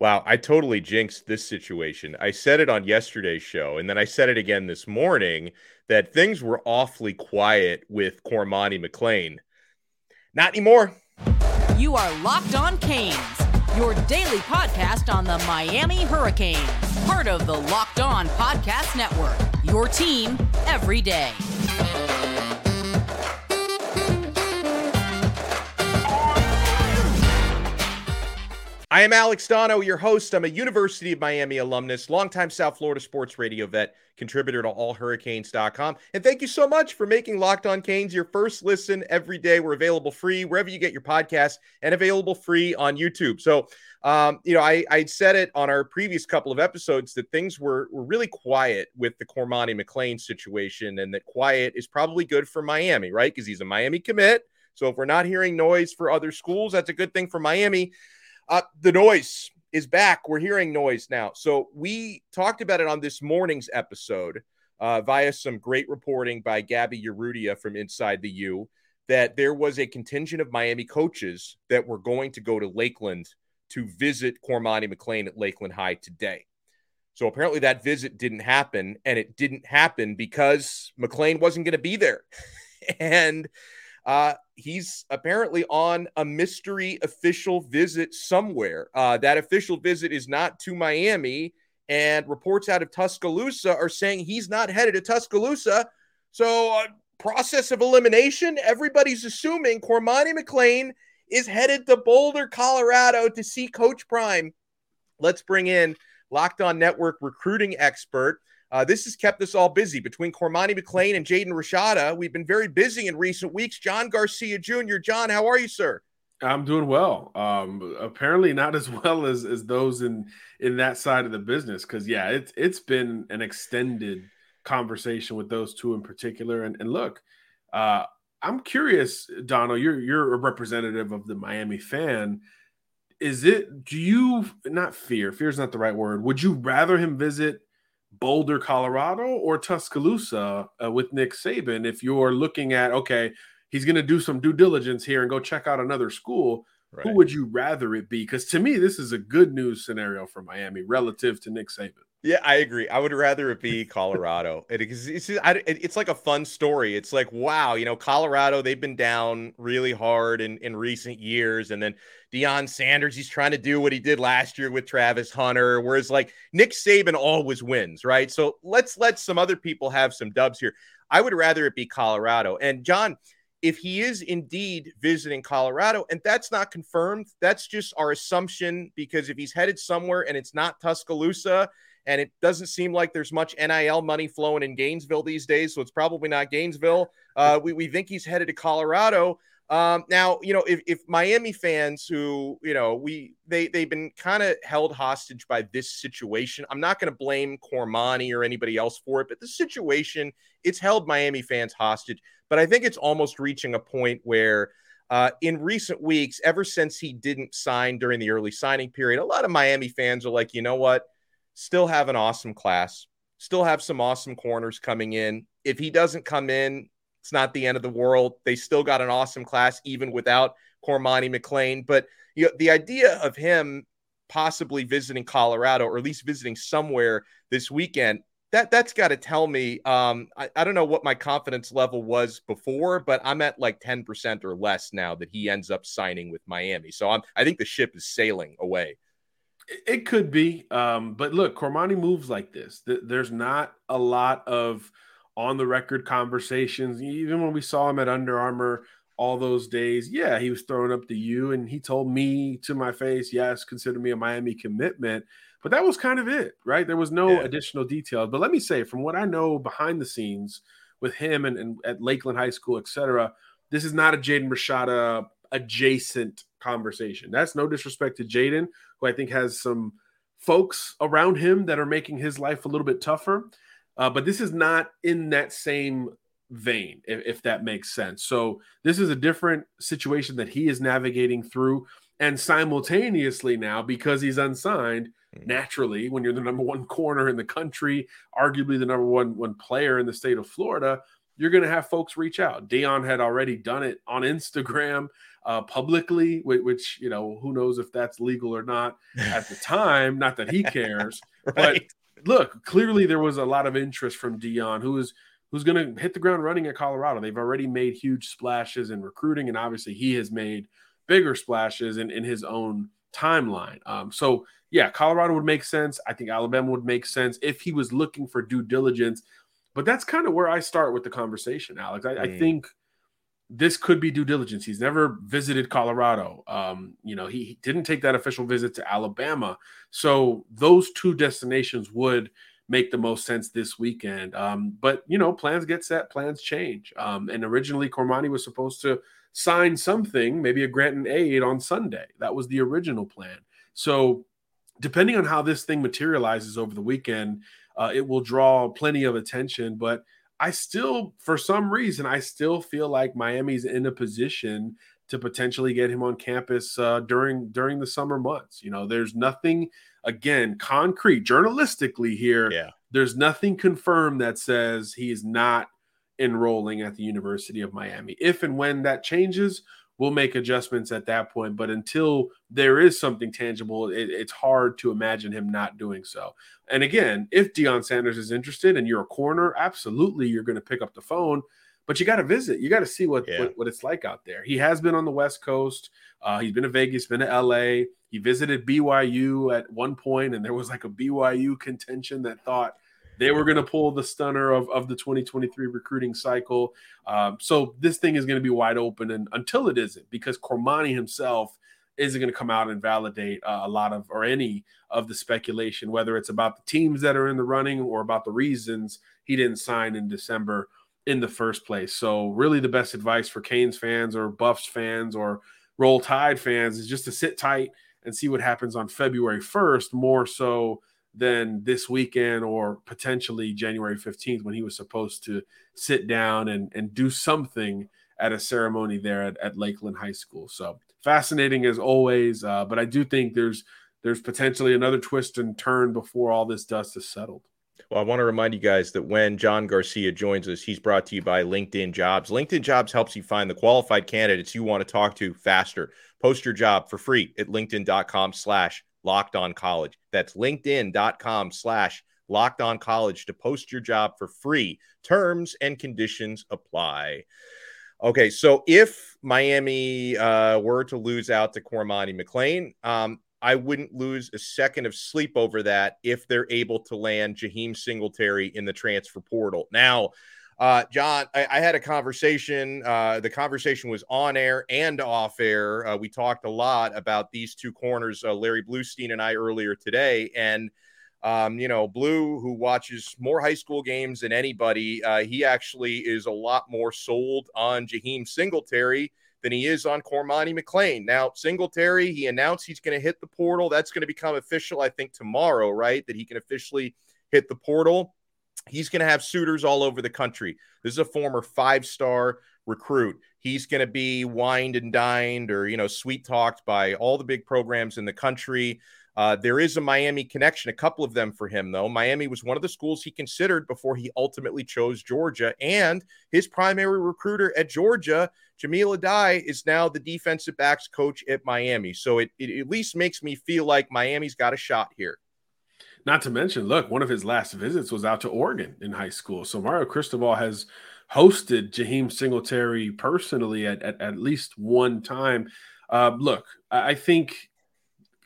Wow, I totally jinxed this situation. I said it on yesterday's show, and then I said it again this morning that things were awfully quiet with Cormani McClain. Not anymore. You are Locked On Canes, your daily podcast on the Miami Hurricanes, part of the Locked On Podcast Network. Your team every day. I am Alex Donno, your host. I'm a University of Miami alumnus, longtime South Florida sports radio vet, contributor to allhurricanes.com. And thank you so much for making Locked On Canes your first listen every day. We're available free wherever you get your podcast and available free on YouTube. So, um, you know, I, I said it on our previous couple of episodes that things were, were really quiet with the Cormani McClain situation and that quiet is probably good for Miami, right? Because he's a Miami commit. So if we're not hearing noise for other schools, that's a good thing for Miami. Uh, the noise is back. We're hearing noise now. So we talked about it on this morning's episode uh, via some great reporting by Gabby Urrutia from Inside the U that there was a contingent of Miami coaches that were going to go to Lakeland to visit Cormani McClain at Lakeland High today. So apparently that visit didn't happen, and it didn't happen because McClain wasn't going to be there. and uh, he's apparently on a mystery official visit somewhere. Uh, that official visit is not to Miami, and reports out of Tuscaloosa are saying he's not headed to Tuscaloosa. So, uh, process of elimination, everybody's assuming Cormani McClain is headed to Boulder, Colorado to see Coach Prime. Let's bring in Locked On Network recruiting expert uh, this has kept us all busy between Cormani McClain and Jaden Rashada. We've been very busy in recent weeks. John Garcia Jr. John, how are you, sir? I'm doing well. Um, apparently not as well as as those in in that side of the business. Because yeah, it's it's been an extended conversation with those two in particular. And, and look, uh, I'm curious, Donald. You're you're a representative of the Miami fan. Is it? Do you not fear? Fear is not the right word. Would you rather him visit? Boulder, Colorado, or Tuscaloosa uh, with Nick Saban if you're looking at, okay, he's going to do some due diligence here and go check out another school. Right. Who would you rather it be? Because to me, this is a good news scenario for Miami relative to Nick Saban. Yeah, I agree. I would rather it be Colorado. it, it's, it's, it's like a fun story. It's like, wow, you know, Colorado, they've been down really hard in, in recent years. And then Deion Sanders, he's trying to do what he did last year with Travis Hunter. Whereas like Nick Saban always wins, right? So let's let some other people have some dubs here. I would rather it be Colorado. And John, if he is indeed visiting Colorado, and that's not confirmed, that's just our assumption because if he's headed somewhere and it's not Tuscaloosa, and it doesn't seem like there's much NIL money flowing in Gainesville these days, so it's probably not Gainesville. Uh, we, we think he's headed to Colorado. Um, now, you know, if, if Miami fans who, you know, we they they've been kind of held hostage by this situation. I'm not going to blame Cormani or anybody else for it, but the situation it's held Miami fans hostage. But I think it's almost reaching a point where uh, in recent weeks, ever since he didn't sign during the early signing period, a lot of Miami fans are like, you know what? Still have an awesome class, still have some awesome corners coming in. If he doesn't come in, it's not the end of the world. They still got an awesome class, even without Cormani McClain. But you know, the idea of him possibly visiting Colorado or at least visiting somewhere this weekend, that that's got to tell me. Um, I, I don't know what my confidence level was before, but I'm at like 10% or less now that he ends up signing with Miami. So I'm I think the ship is sailing away. It could be, um, but look, Cormani moves like this. There's not a lot of on the record conversations. Even when we saw him at Under Armour all those days, yeah, he was throwing up the U, and he told me to my face, "Yes, consider me a Miami commitment." But that was kind of it, right? There was no yeah. additional details. But let me say, from what I know behind the scenes with him and, and at Lakeland High School, etc., this is not a Jaden Rashada adjacent conversation. That's no disrespect to Jaden, who I think has some folks around him that are making his life a little bit tougher. Uh, but this is not in that same vein, if, if, that makes sense. So this is a different situation that he is navigating through. And simultaneously now, because he's unsigned, mm-hmm. naturally, when you're the number one corner in the country, arguably the number one one player in the state of Florida, you're going to have folks reach out. Deion had already done it on Instagram uh, publicly, which, you know, who knows if that's legal or not at the time. Not that he cares, right. but look, clearly there was a lot of interest from Deion, who is who's going to hit the ground running at Colorado. They've already made huge splashes in recruiting, and obviously he has made bigger splashes in, in his own timeline. Um, so yeah, Colorado would make sense. I think Alabama would make sense if he was looking for due diligence. But that's kind of where I start with the conversation, Alex. I, mm. I think this could be due diligence. He's never visited Colorado. Um, you know, he, he, didn't take that official visit to Alabama. So those two destinations would make the most sense this weekend. Um, but you know, plans get set, plans change. Um, and originally Cormani was supposed to sign something, maybe a grant and aid on Sunday. That was the original plan. So depending on how this thing materializes over the weekend, uh, it will draw plenty of attention. But I still, for some reason, I still feel like Miami's in a position to potentially get him on campus uh, during during the summer months. You know, there's nothing again concrete journalistically here. Yeah. There's nothing confirmed that says he is not enrolling at the University of Miami. If and when that changes, we'll make adjustments at that point. But until there is something tangible, it, it's hard to imagine him not doing so. And again, if Deion Sanders is interested and you're a corner, absolutely you're going to pick up the phone. But you got to visit. You got to see what, yeah. what, what it's like out there. He has been on the West Coast. Uh, he's been to Vegas, been to LA. He visited BYU at one point, and there was like a BYU contention that thought they were going to pull the stunner of, of the 2023 recruiting cycle. Um, so this thing is going to be wide open and until it isn't, because Cormani himself isn't going to come out and validate uh, a lot of or any of the speculation, whether it's about the teams that are in the running or about the reasons he didn't sign in December in the first place. So really the best advice for Canes fans or Buffs fans or Roll Tide fans is just to sit tight and see what happens on February 1st, more so than this weekend or potentially January 15th when he was supposed to sit down and, and do something at a ceremony there at, at Lakeland High School. So fascinating as always. Uh, but I do think there's there's potentially another twist and turn before all this dust is settled. Well, I want to remind you guys that when John Garcia joins us, he's brought to you by LinkedIn Jobs. LinkedIn Jobs helps you find the qualified candidates you want to talk to faster. Post your job for free at linkedin.com slash locked on college. That's linkedin.com slash locked on college to post your job for free. Terms and conditions apply. Okay, so if Miami uh, were to lose out to Cormani McClain, um, I wouldn't lose a second of sleep over that if they're able to land Jaheim Singletary in the transfer portal. Now, uh, John, I, I, had a conversation. Uh, the conversation was on air and off air. Uh, we talked a lot about these two corners, uh, Larry Blustein and I earlier today. And, um, you know, Blue, who watches more high school games than anybody, uh, he actually is a lot more sold on Jaheim Singletary than he is on Cormani McClain. Now, Singletary, he announced he's going to hit the portal. That's going to become official, I think, tomorrow, right? That he can officially hit the portal. He's going to have suitors all over the country. This is a former five star recruit. He's going to be wined and dined or, you know, sweet talked by all the big programs in the country. Uh, there is a Miami connection, a couple of them for him, though. Miami was one of the schools he considered before he ultimately chose Georgia. And his primary recruiter at Georgia, Jahmile Addae, is now the defensive backs coach at Miami. So it, it at least makes me feel like Miami's got a shot here. Not to mention, look, one of his last visits was out to Oregon in high school. So Mario Cristobal has hosted Jaheim Singletary personally at, at, at least one time. Uh, look, I think,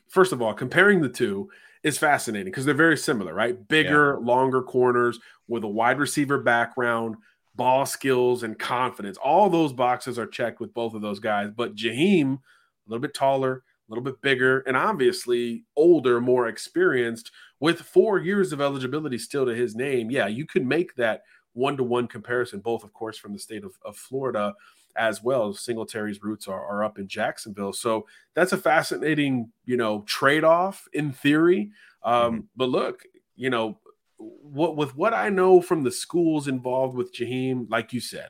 first of all, comparing the two is fascinating because they're very similar, right? Bigger, yeah. longer corners with a wide receiver background, ball skills, and confidence. All those boxes are checked with both of those guys. But Jaheim, a little bit taller, a little bit bigger, and obviously older, more experienced, with four years of eligibility still to his name. Yeah, you can make that one to one comparison, both, of course, from the state of, of Florida as well. Singletary's roots are, are up in Jacksonville. So that's a fascinating, you know, trade off in theory. Um, mm-hmm. But look, you know, what with what I know from the schools involved with Jaheim, like you said,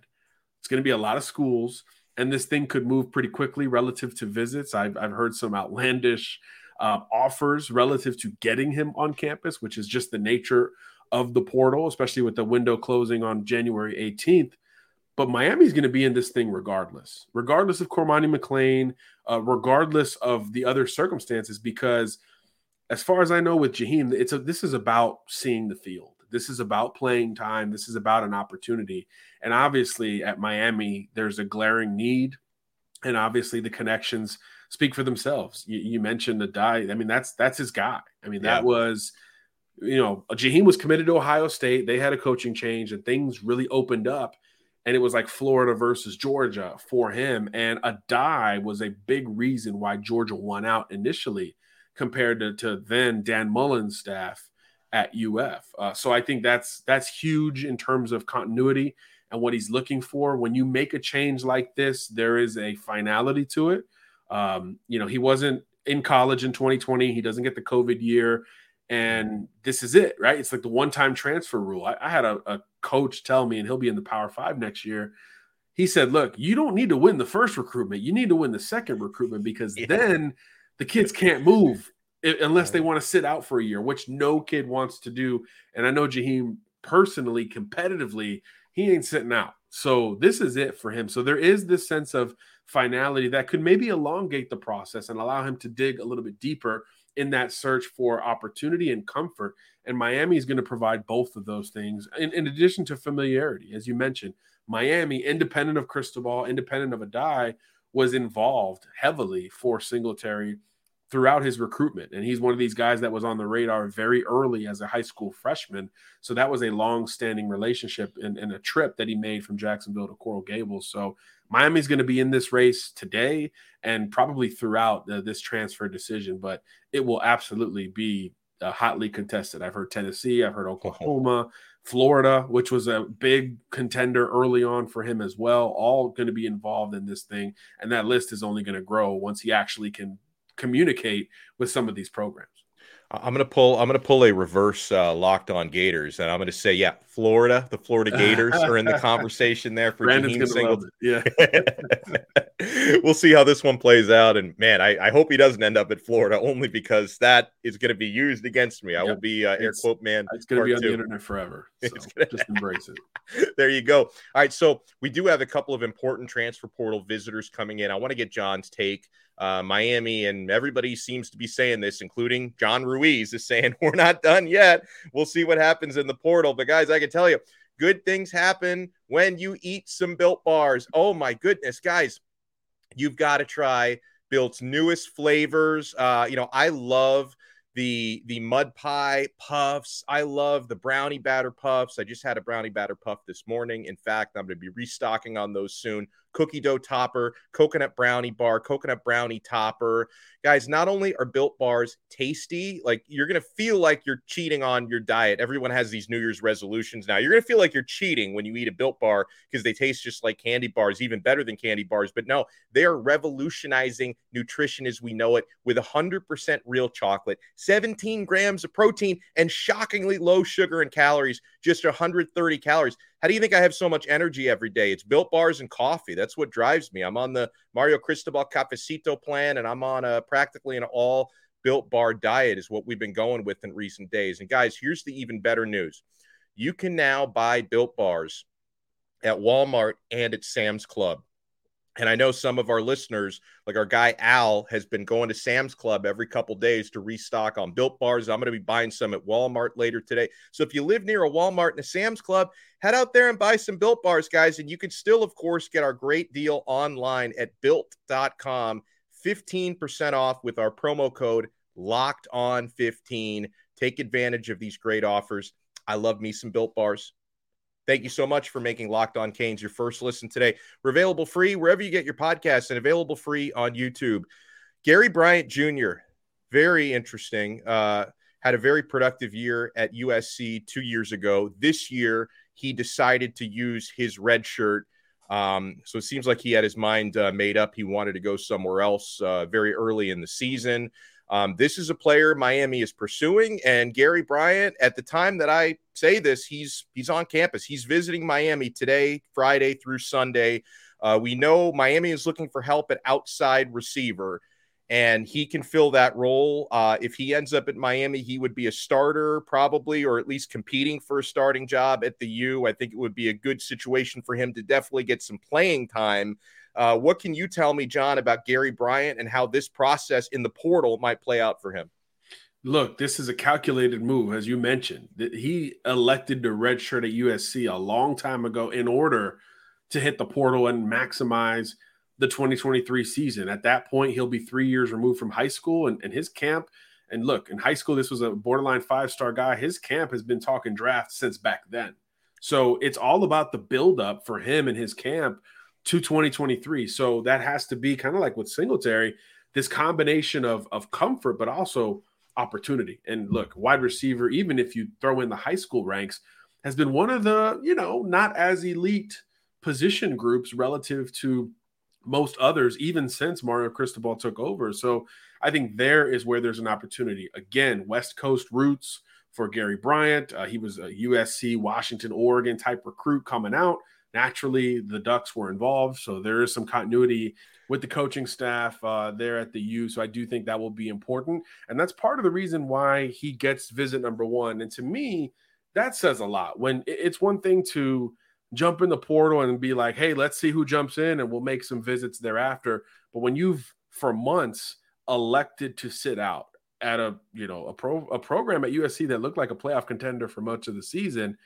it's going to be a lot of schools and this thing could move pretty quickly relative to visits. I've, I've heard some outlandish uh, offers relative to getting him on campus, which is just the nature of the portal, especially with the window closing on January 18th. but Miami's going to be in this thing regardless, regardless of Cormani McClain, uh, regardless of the other circumstances, because as far as I know with Jaheim, it's a, this is about seeing the field. This is about playing time. This is about an opportunity. And obviously at Miami, there's a glaring need. And obviously the connections speak for themselves. You, you mentioned the die. I mean, that's that's his guy. I mean, that yeah. was, you know, Jaheim was committed to Ohio State. They had a coaching change and things really opened up and it was like Florida versus Georgia for him. And a die was a big reason why Georgia won out initially compared to, to then Dan Mullen's staff at UF. Uh, so I think that's that's huge in terms of continuity and what he's looking for. When you make a change like this, there is a finality to it. Um, you know, he wasn't in college in 2020. He doesn't get the COVID year and this is it, right? It's like the one-time transfer rule. I, I had a, a, coach tell me, and he'll be in the Power Five next year. He said, "Look, you don't need to win the first recruitment. You need to win the second recruitment because yeah. then the kids can't move unless they want to sit out for a year, which no kid wants to do." And I know Jaheim personally, competitively, he ain't sitting out. So this is it for him. So there is this sense of finality that could maybe elongate the process and allow him to dig a little bit deeper in that search for opportunity and comfort. And Miami is going to provide both of those things, in, in addition to familiarity. As you mentioned, Miami, independent of Cristobal, independent of Addae, was involved heavily for Singletary throughout his recruitment. And he's one of these guys that was on the radar very early as a high school freshman. So that was a long standing relationship and, and, a trip that he made from Jacksonville to Coral Gables. So Miami's going to be in this race today and probably throughout the, this transfer decision, but it will absolutely be uh, hotly contested. I've heard Tennessee, I've heard Oklahoma, Florida, which was a big contender early on for him as well, all going to be involved in this thing. And that list is only going to grow once he actually can communicate with some of these programs. I'm gonna pull. I'm gonna pull a reverse uh, locked on Gators, and I'm gonna say, yeah, Florida. The Florida Gators are in the conversation there for Jaheim Singleton. Yeah, we'll see how this one plays out. And man, I, I, hope he doesn't end up at Florida, only because that is going to be used against me. I will be uh, air quote man. It's going to be on two. the internet forever. So gonna... just embrace it. there you go. All right, so we do have a couple of important transfer portal visitors coming in. I want to get John's take uh, Miami and everybody seems to be saying this, including John Ruiz is saying we're not done yet. We'll see what happens in the portal. But guys, I can tell you, good things happen when you eat some built bars. Oh my goodness, guys, you've got to try Built's newest flavors. Uh, you know, I love the the mud pie puffs. I love the brownie batter puffs. I just had a brownie batter puff this morning. In fact, I'm going to be restocking on those soon cookie dough topper, coconut brownie bar, coconut brownie topper. Guys, not only are built bars tasty, like you're going to feel like you're cheating on your diet. Everyone has these New Year's resolutions now. You're going to feel like you're cheating when you eat a built bar because they taste just like candy bars, even better than candy bars. But no, they are revolutionizing nutrition as we know it with 100% real chocolate, 17 grams of protein, and shockingly low sugar and calories, just 130 calories. How do you think I have so much energy every day? It's built bars and coffee. That's what drives me. I'm on the Mario Cristobal Cafecito plan, and I'm on a practically an all built bar diet, is what we've been going with in recent days. And guys, here's the even better news you can now buy built bars at Walmart and at Sam's Club. And I know some of our listeners, like our guy Al, has been going to Sam's Club every couple days to restock on built bars. I'm going to be buying some at Walmart later today. So if you live near a Walmart and a Sam's Club, head out there and buy some built bars, guys. And you can still, of course, get our great deal online at built.com 15% off with our promo code locked on 15. Take advantage of these great offers. I love me some built bars. Thank you so much for making Locked On Canes your first listen today. We're available free wherever you get your podcasts and available free on YouTube. Gary Bryant Jr., very interesting. Uh, had a very productive year at USC two years ago. This year, he decided to use his red shirt. Um, so it seems like he had his mind uh, made up. He wanted to go somewhere else uh, very early in the season. Um, this is a player Miami is pursuing, and Gary Bryant. At the time that I say this, he's he's on campus. He's visiting Miami today, Friday through Sunday. Uh, we know Miami is looking for help at outside receiver, and he can fill that role. Uh, if he ends up at Miami, he would be a starter probably, or at least competing for a starting job at the U. I think it would be a good situation for him to definitely get some playing time. Uh, what can you tell me, John, about Gary Bryant and how this process in the portal might play out for him? Look, this is a calculated move, as you mentioned. He elected to redshirt at USC a long time ago in order to hit the portal and maximize the 2023 season. At that point, he'll be three years removed from high school and, and his camp. And look, in high school, this was a borderline five star guy. His camp has been talking draft since back then. So it's all about the buildup for him and his camp to 2023. So that has to be kind of like with Singletary, this combination of, of comfort, but also opportunity. And look, wide receiver, even if you throw in the high school ranks, has been one of the, you know, not as elite position groups relative to most others, even since Mario Cristobal took over. So I think there is where there's an opportunity. Again, West Coast roots for Gary Bryant. Uh, he was a USC, Washington, Oregon type recruit coming out. Naturally, the Ducks were involved. So there is some continuity with the coaching staff uh, there at the U. So I do think that will be important. And that's part of the reason why he gets visit number one. And to me, that says a lot. When it's one thing to jump in the portal and be like, hey, let's see who jumps in and we'll make some visits thereafter. But when you've for months elected to sit out at a you know a pro a program at USC that looked like a playoff contender for much of the season,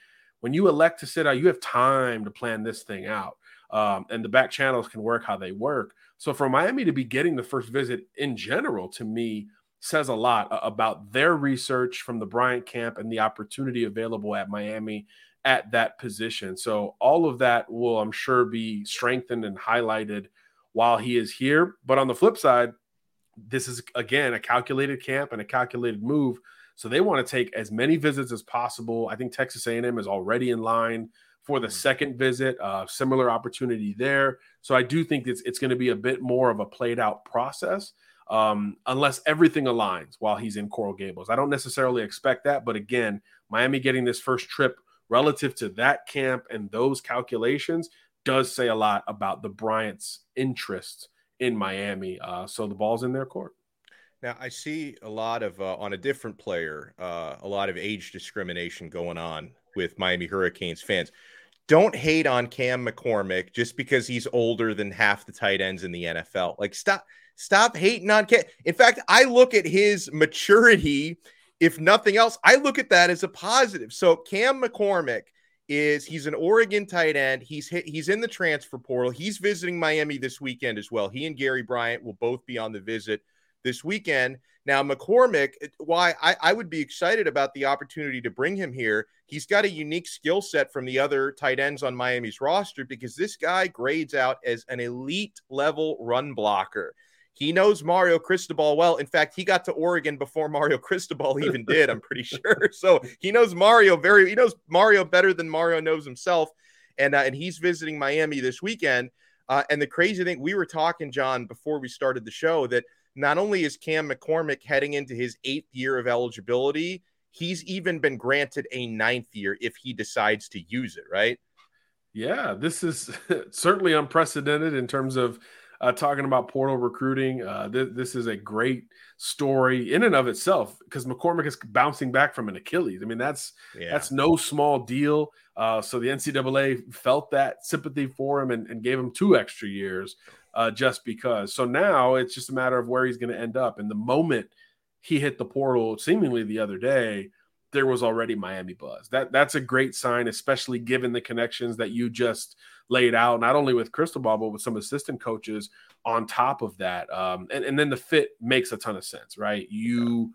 when you elect to sit out, you have time to plan this thing out. Um, and the back channels can work how they work. So for Miami to be getting the first visit in general, to me, says a lot about their research from the Bryant camp and the opportunity available at Miami at that position. So all of that will, I'm sure, be strengthened and highlighted while he is here. But on the flip side, this is again a calculated camp and a calculated move. So they want to take as many visits as possible. I think Texas A&M is already in line for the hmm. second visit. Uh, similar opportunity there. So I do think it's it's going to be a bit more of a played out process. Um, unless everything aligns while he's in Coral Gables. I don't necessarily expect that, but again, Miami getting this first trip relative to that camp and those calculations does say a lot about the Bryant's interests in Miami. Uh, so the ball's in their court. Now I see a lot of uh, on a different player, uh, a lot of age discrimination going on with Miami Hurricanes fans. Don't hate on Cam McCormick just because he's older than half the tight ends in the NFL. Like stop, stop hating on Cam. In fact, I look at his maturity if nothing else, I look at that as a positive. So Cam McCormick is he's an Oregon tight end. He's hit, he's in the transfer portal. He's visiting Miami this weekend as well. He and Gary Bryant will both be on the visit this weekend. Now, McCormick, why I, I would be excited about the opportunity to bring him here. He's got a unique skill set from the other tight ends on Miami's roster because this guy grades out as an elite level run blocker. He knows Mario Cristobal well. In fact, he got to Oregon before Mario Cristobal even did, I'm pretty sure. So he knows Mario very he knows Mario better than Mario knows himself. And uh, and he's visiting Miami this weekend. Uh, and the crazy thing, we were talking, John, before we started the show, that not only is Cam McCormick heading into his eighth year of eligibility, he's even been granted a ninth year if he decides to use it, right? Yeah, this is certainly unprecedented in terms of uh, talking about portal recruiting. Uh, th- this is a great story in and of itself because McCormick is bouncing back from an Achilles. I mean, that's yeah. that's no small deal. Uh, so the NCAA felt that sympathy for him and, and gave him two extra years uh, just because. So now it's just a matter of where he's going to end up. And the moment he hit the portal, seemingly the other day, there was already Miami buzz. That that's a great sign, especially given the connections that you just laid out, not only with Cristobal, but with some assistant coaches on top of that. Um, and, and then the fit makes a ton of sense, right? You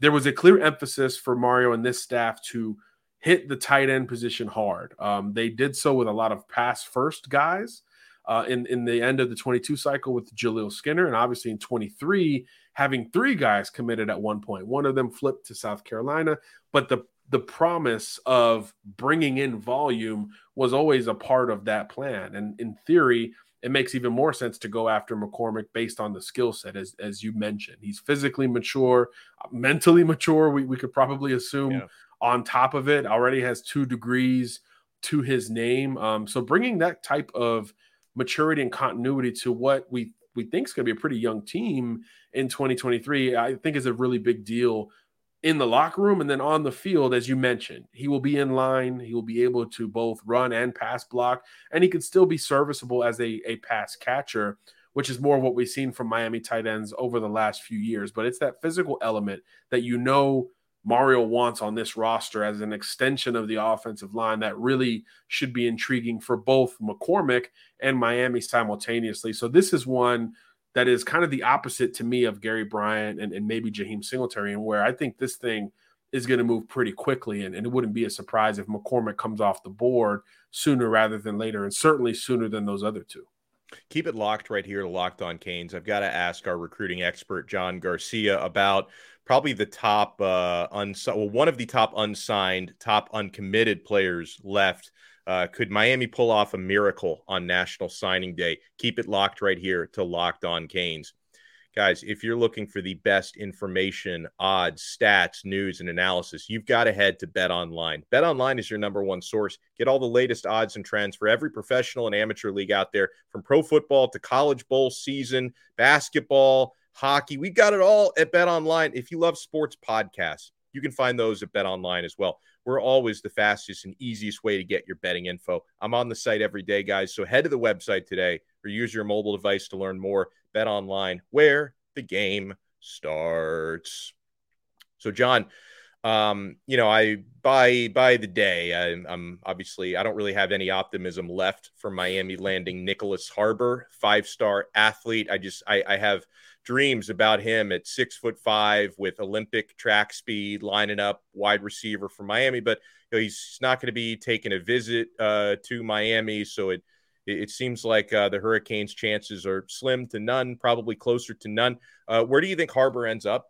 there was a clear emphasis for Mario and this staff to hit the tight end position hard. Um, they did so with a lot of pass first guys. Uh, in in the end of the 22 cycle with Jaleel Skinner, and obviously in 23 having three guys committed at one point. One of them flipped to South Carolina, but the the promise of bringing in volume was always a part of that plan. And in theory, it makes even more sense to go after McCormick based on the skill set, as, as you mentioned. He's physically mature, mentally mature, we, we could probably assume yeah. on top of it, already has two degrees to his name. Um, so bringing that type of maturity and continuity to what we we think is going to be a pretty young team in 2023, I think is a really big deal in the locker room and then on the field, as you mentioned. He will be in line. He will be able to both run and pass block, and he could still be serviceable as a, a pass catcher, which is more what we've seen from Miami tight ends over the last few years. But it's that physical element that you know Mario wants on this roster as an extension of the offensive line that really should be intriguing for both McCormick and Miami simultaneously. So this is one that is kind of the opposite to me of Gary Bryant and, and maybe Jaheim Singletary, and where I think this thing is going to move pretty quickly. And, and, it wouldn't be a surprise if McCormick comes off the board sooner rather than later, and certainly sooner than those other two. Keep it locked right here to Locked On Canes. I've got to ask our recruiting expert, John Garcia, about probably the top, uh, uns- well, one of the top unsigned, top uncommitted players left uh, could Miami pull off a miracle on National Signing Day? Keep it locked right here to Locked On Canes. Guys, if you're looking for the best information, odds, stats, news, and analysis, you've got to head to Bet Online. Bet Online is your number one source. Get all the latest odds and trends for every professional and amateur league out there, from pro football to college bowl season, basketball, hockey. We've got it all at Bet Online. If you love sports podcasts, you can find those at Bet Online as well. We're always the fastest and easiest way to get your betting info. I'm on the site every day, guys. So head to the website today or use your mobile device to learn more. Bet online, where the game starts. So, John, um, you know, I by by the day, I, I'm obviously I don't really have any optimism left for Miami landing Nyckoles Harbor, five star athlete. I just I, I have dreams about him at six foot five with Olympic track speed, lining up wide receiver for Miami. But you know, he's not going to be taking a visit uh, to Miami, so it it seems like uh, the Hurricanes' chances are slim to none, probably closer to none. Uh, where do you think Harbor ends up?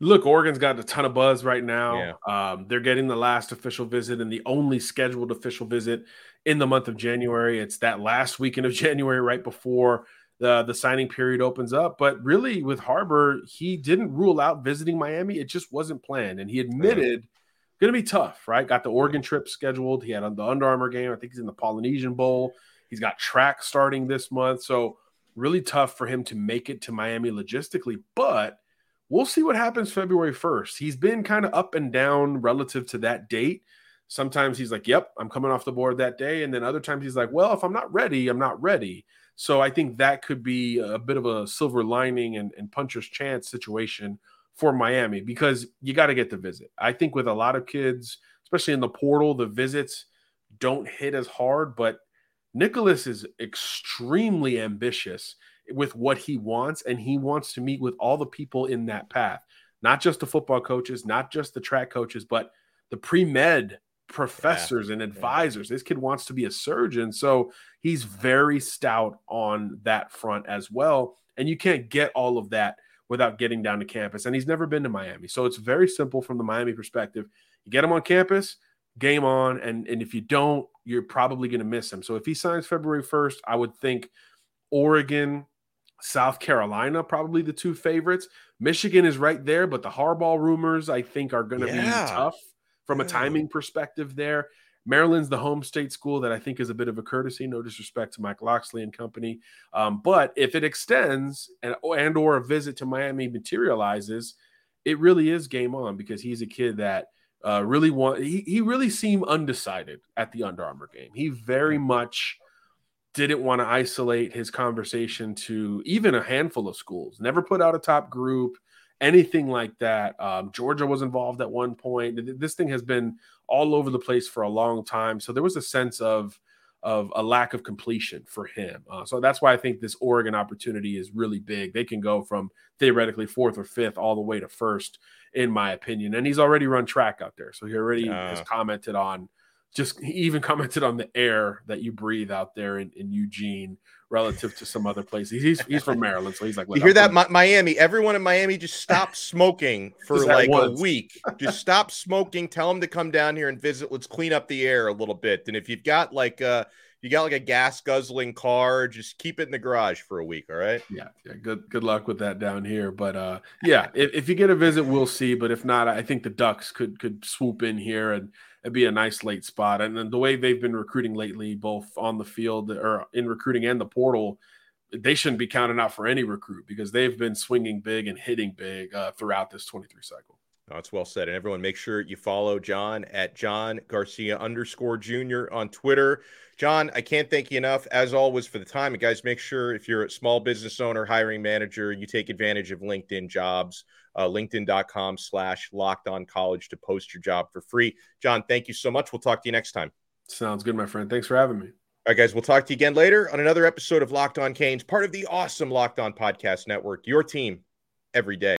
Look, Oregon's got a ton of buzz right now. Yeah. Um, they're getting the last official visit and the only scheduled official visit in the month of January. It's that last weekend of January, right before the the signing period opens up. But really, with Harbor, he didn't rule out visiting Miami. It just wasn't planned, and he admitted going to be tough. Right? Got the Oregon trip scheduled. He had the Under Armour game. I think he's in the Polynesian Bowl. He's got track starting this month, so really tough for him to make it to Miami logistically. But we'll see what happens February 1st. He's been kind of up and down relative to that date. Sometimes he's like, Yep, I'm coming off the board that day. And then other times he's like, Well, if I'm not ready, I'm not ready. So I think that could be a bit of a silver lining and, and puncher's chance situation for Miami because you got to get the visit. I think with a lot of kids, especially in the portal, the visits don't hit as hard, but Nyckoles is extremely ambitious with what he wants, and he wants to meet with all the people in that path, not just the football coaches, not just the track coaches, but the pre med professors yeah. and advisors. Yeah. This kid wants to be a surgeon. So he's very stout on that front as well. And you can't get all of that without getting down to campus. And he's never been to Miami. So it's very simple from the Miami perspective. You get him on campus, game on. And, and if you don't, you're probably going to miss him. So if he signs February 1st, I would think Oregon, South Carolina, probably the two favorites. Michigan is right there, but the Harbaugh rumors, I think, are going to yeah. be tough from a timing perspective there. Maryland's the home state school that I think is a bit of a courtesy. No disrespect to Mike Locksley and company, um, but if it extends and and or a visit to Miami materializes, it really is game on because he's a kid that uh, really want. He he really seemed undecided at the Under Armour game. He very much didn't want to isolate his conversation to even a handful of schools. Never put out a top group anything like that. Um, Georgia was involved at one point. This thing has been all over the place for a long time. So there was a sense of of a lack of completion for him. Uh, so that's why I think this Oregon opportunity is really big. They can go from theoretically fourth or fifth all the way to first, in my opinion. And he's already run track out there, so he already uh, has commented on. Just he even commented on the air that you breathe out there in, in Eugene relative to some other places. He's he's from Maryland, so he's like. You hear that, Mi- Miami? Everyone in Miami just stop smoking for like once. a week. Just stop smoking. Tell them to come down here and visit. Let's clean up the air a little bit. And if you've got like uh you got like a gas guzzling car, just keep it in the garage for a week. All right. Yeah. Yeah. Good good luck with that down here. But uh yeah, if, if you get a visit, we'll see. But if not, I think the Ducks could could swoop in here and it'd be a nice late spot. And then the way they've been recruiting lately, both on the field or in recruiting and the portal, they shouldn't be counted out for any recruit because they've been swinging big and hitting big uh, throughout this 23 cycle. Oh, that's well said. And everyone, make sure you follow John at John Garcia underscore junior on Twitter. John, I can't thank you enough, as always, for the time. And guys, make sure if you're a small business owner, hiring manager, you take advantage of LinkedIn jobs, uh, linkedin.com slash locked on college to post your job for free. John, thank you so much. We'll talk to you next time. Sounds good, my friend. Thanks for having me. All right, guys, we'll talk to you again later on another episode of Locked On Canes, part of the awesome Locked On Podcast Network, your team every day.